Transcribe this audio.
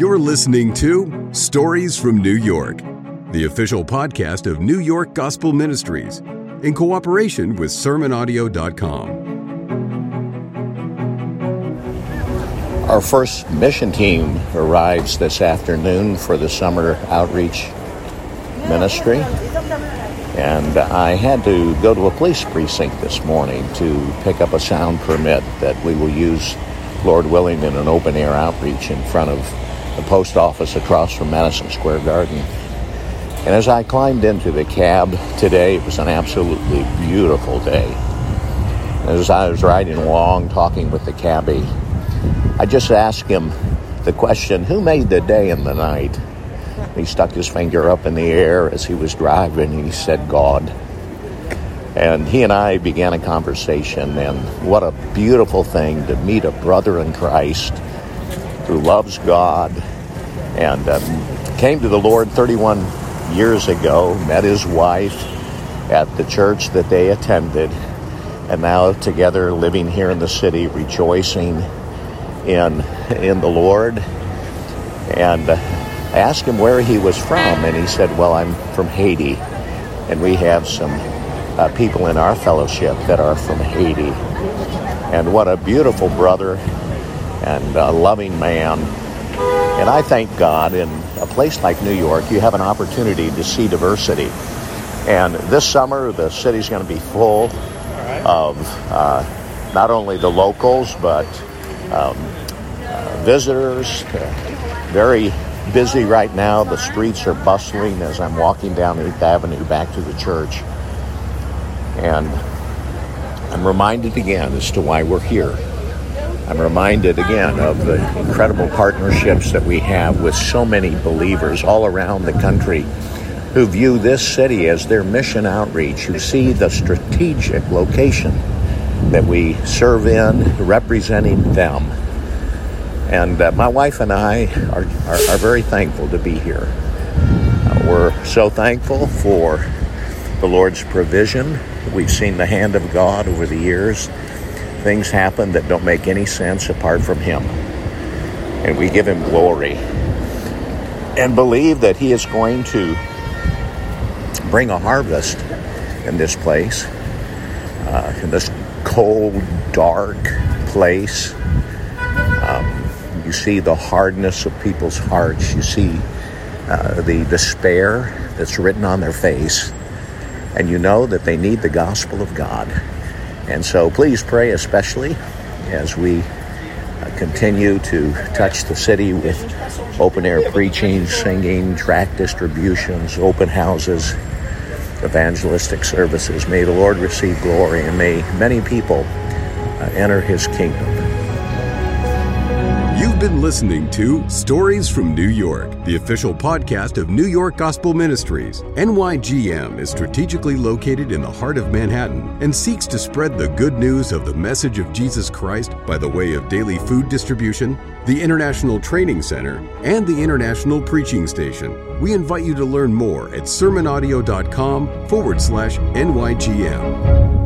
You're listening to Stories from New York, the official podcast of New York Gospel Ministries, in cooperation with SermonAudio.com. Our first mission team arrives this afternoon for the summer outreach ministry. And I had to go to a police precinct this morning to pick up a sound permit that we will use, Lord willing, in an open air outreach in front of the post office across from Madison Square Garden. And as I climbed into the cab today, it was an absolutely beautiful day. As I was riding along talking with the cabbie, I just asked him the question, Who made the day and the night? He stuck his finger up in the air as he was driving he said, God. And he and I began a conversation, and what a beautiful thing to meet a brother in Christ who loves God and um, came to the Lord 31 years ago, met his wife at the church that they attended, and now together living here in the city, rejoicing in, in the Lord. And uh, asked him where he was from, and he said, Well, I'm from Haiti, and we have some uh, people in our fellowship that are from Haiti. And what a beautiful brother and a loving man. And I thank God in a place like New York, you have an opportunity to see diversity. And this summer, the city's going to be full of uh, not only the locals, but um, uh, visitors. Uh, very busy right now. The streets are bustling as I'm walking down 8th Avenue back to the church. And I'm reminded again as to why we're here. I'm reminded again of the incredible partnerships that we have with so many believers all around the country who view this city as their mission outreach, who see the strategic location that we serve in, representing them. And uh, my wife and I are, are, are, very thankful to be here. Uh, we're so thankful for the Lord's provision. We've seen the hand of God over the years things happen that don't make any sense apart from Him. And we give Him glory and believe that He is going to bring a harvest in this place, uh, in this cold, dark place. Um, you see the hardness of people's hearts. You see uh, the despair that's written on their face. And you know that they need the gospel of God. And so please pray, especially as we uh, continue to touch the city with open air preaching, singing, tract distributions, open houses, evangelistic services. May the Lord receive glory and may many people uh, enter his kingdom. You've been listening to Stories from New York, the official podcast of New York Gospel Ministries. NYGM is strategically located in the heart of Manhattan and seeks to spread the good news of the message of Jesus Christ by the way of daily food distribution, the International Training Center, and the International Preaching Station. We invite you to learn more at sermonaudio.com forward slash NYGM.